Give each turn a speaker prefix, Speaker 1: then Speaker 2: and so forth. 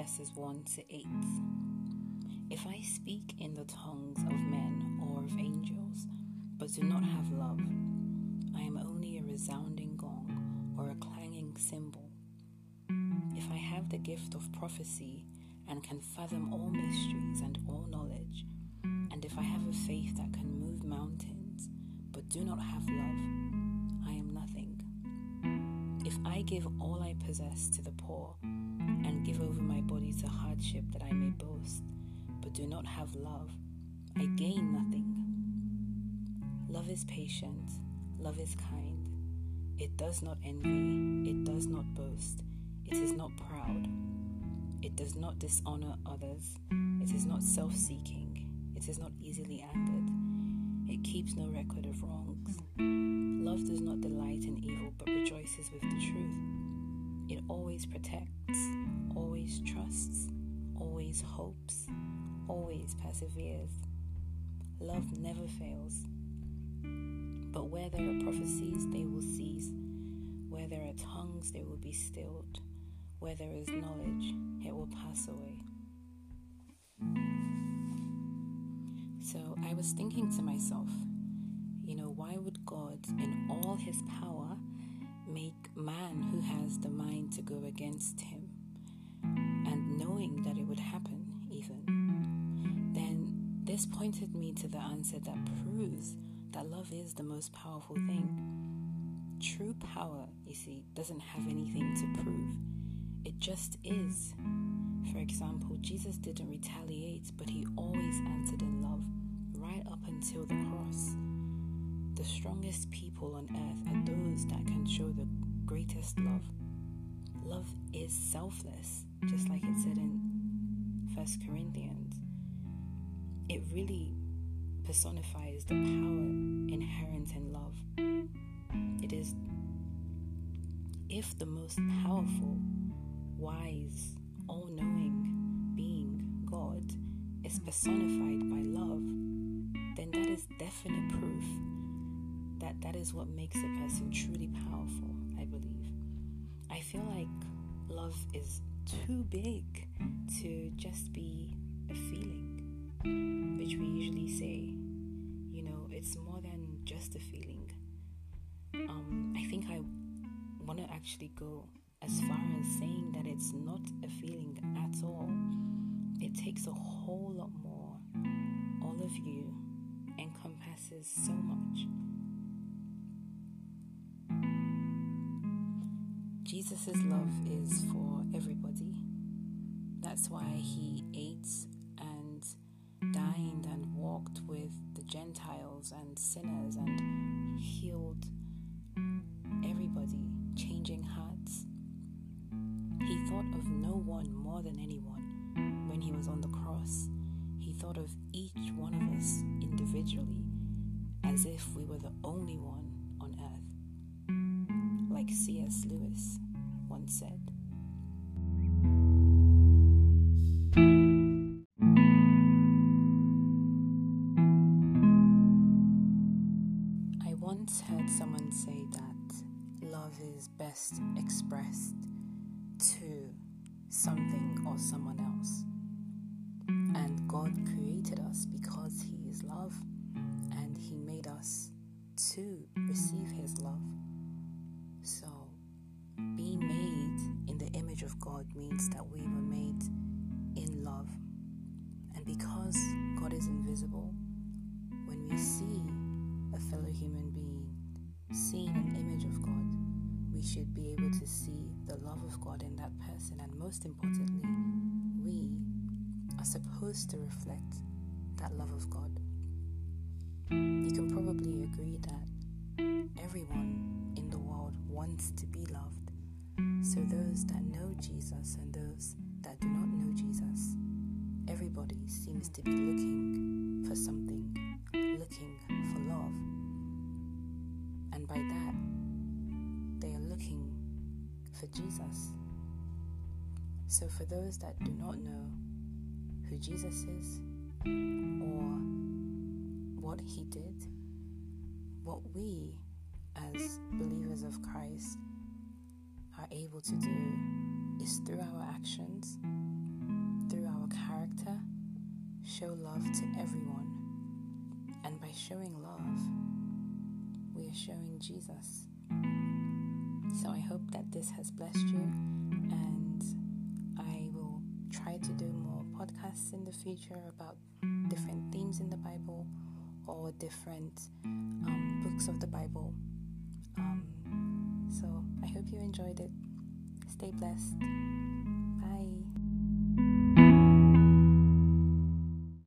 Speaker 1: verses 1 to 8. If I speak in the tongues of men or of angels, but do not have love, I am only a resounding gong or a clanging cymbal. If I have the gift of prophecy and can fathom all mysteries and all knowledge, and if I have a faith that can move mountains, but do not have love, I am nothing. If I give all I possess to the poor and give over my body to hardship that I may boast, but do not have love, I gain nothing. Love is patient, love is kind. It does not envy, it does not boast, it is not proud, it does not dishonor others, it is not self seeking, it is not easily angered, it keeps no record of wrongs. Love does not delight in evil but rejoices with the truth. Always protects, always trusts, always hopes, always perseveres. Love never fails. But where there are prophecies, they will cease. Where there are tongues, they will be stilled. Where there is knowledge, it will pass away. So I was thinking to myself, you know, why would God, in all his power, make man who has the mind to go against him? And knowing that it would happen, even, then this pointed me to the answer that proves that love is the most powerful thing. True power, you see, doesn't have anything to prove, it just is. For example, Jesus didn't retaliate, but he always answered in love, right up until the. Strongest people on earth are those that can show the greatest love. Love is selfless, just like it said in First Corinthians. It really personifies the power inherent in love. It is if the most powerful, wise, all knowing being, God, is personified by love, then that is definite proof that that is what makes a person truly powerful, I believe. I feel like love is too big to just be a feeling, which we usually say, you know, it's more than just a feeling. Um, I think I want to actually go as far as saying that it's not a feeling at all. It takes a whole lot more. All of you encompasses so much. Jesus' love is for everybody. That's why he ate and dined and walked with the Gentiles and sinners and healed everybody, changing hearts. He thought of no one more than anyone when he was on the cross. He thought of each one of us individually as if we were the only one. Like C.S. Lewis once said. I once heard someone say that love is best expressed to something or someone else. And God created us because He is love and He made us to receive His God means that we were made in love. And because God is invisible, when we see a fellow human being seeing an image of God, we should be able to see the love of God in that person. And most importantly, we are supposed to reflect that love of God. You can probably agree that everyone in the world wants to be loved. So, those that know Jesus and those that do not know Jesus, everybody seems to be looking for something, looking for love. And by that, they are looking for Jesus. So, for those that do not know who Jesus is or what he did, what we as believers of Christ are able to do is through our actions through our character, show love to everyone. And by showing love, we are showing Jesus. So I hope that this has blessed you, and I will try to do more podcasts in the future about different themes in the Bible or different um, books of the Bible. You enjoyed it. Stay blessed.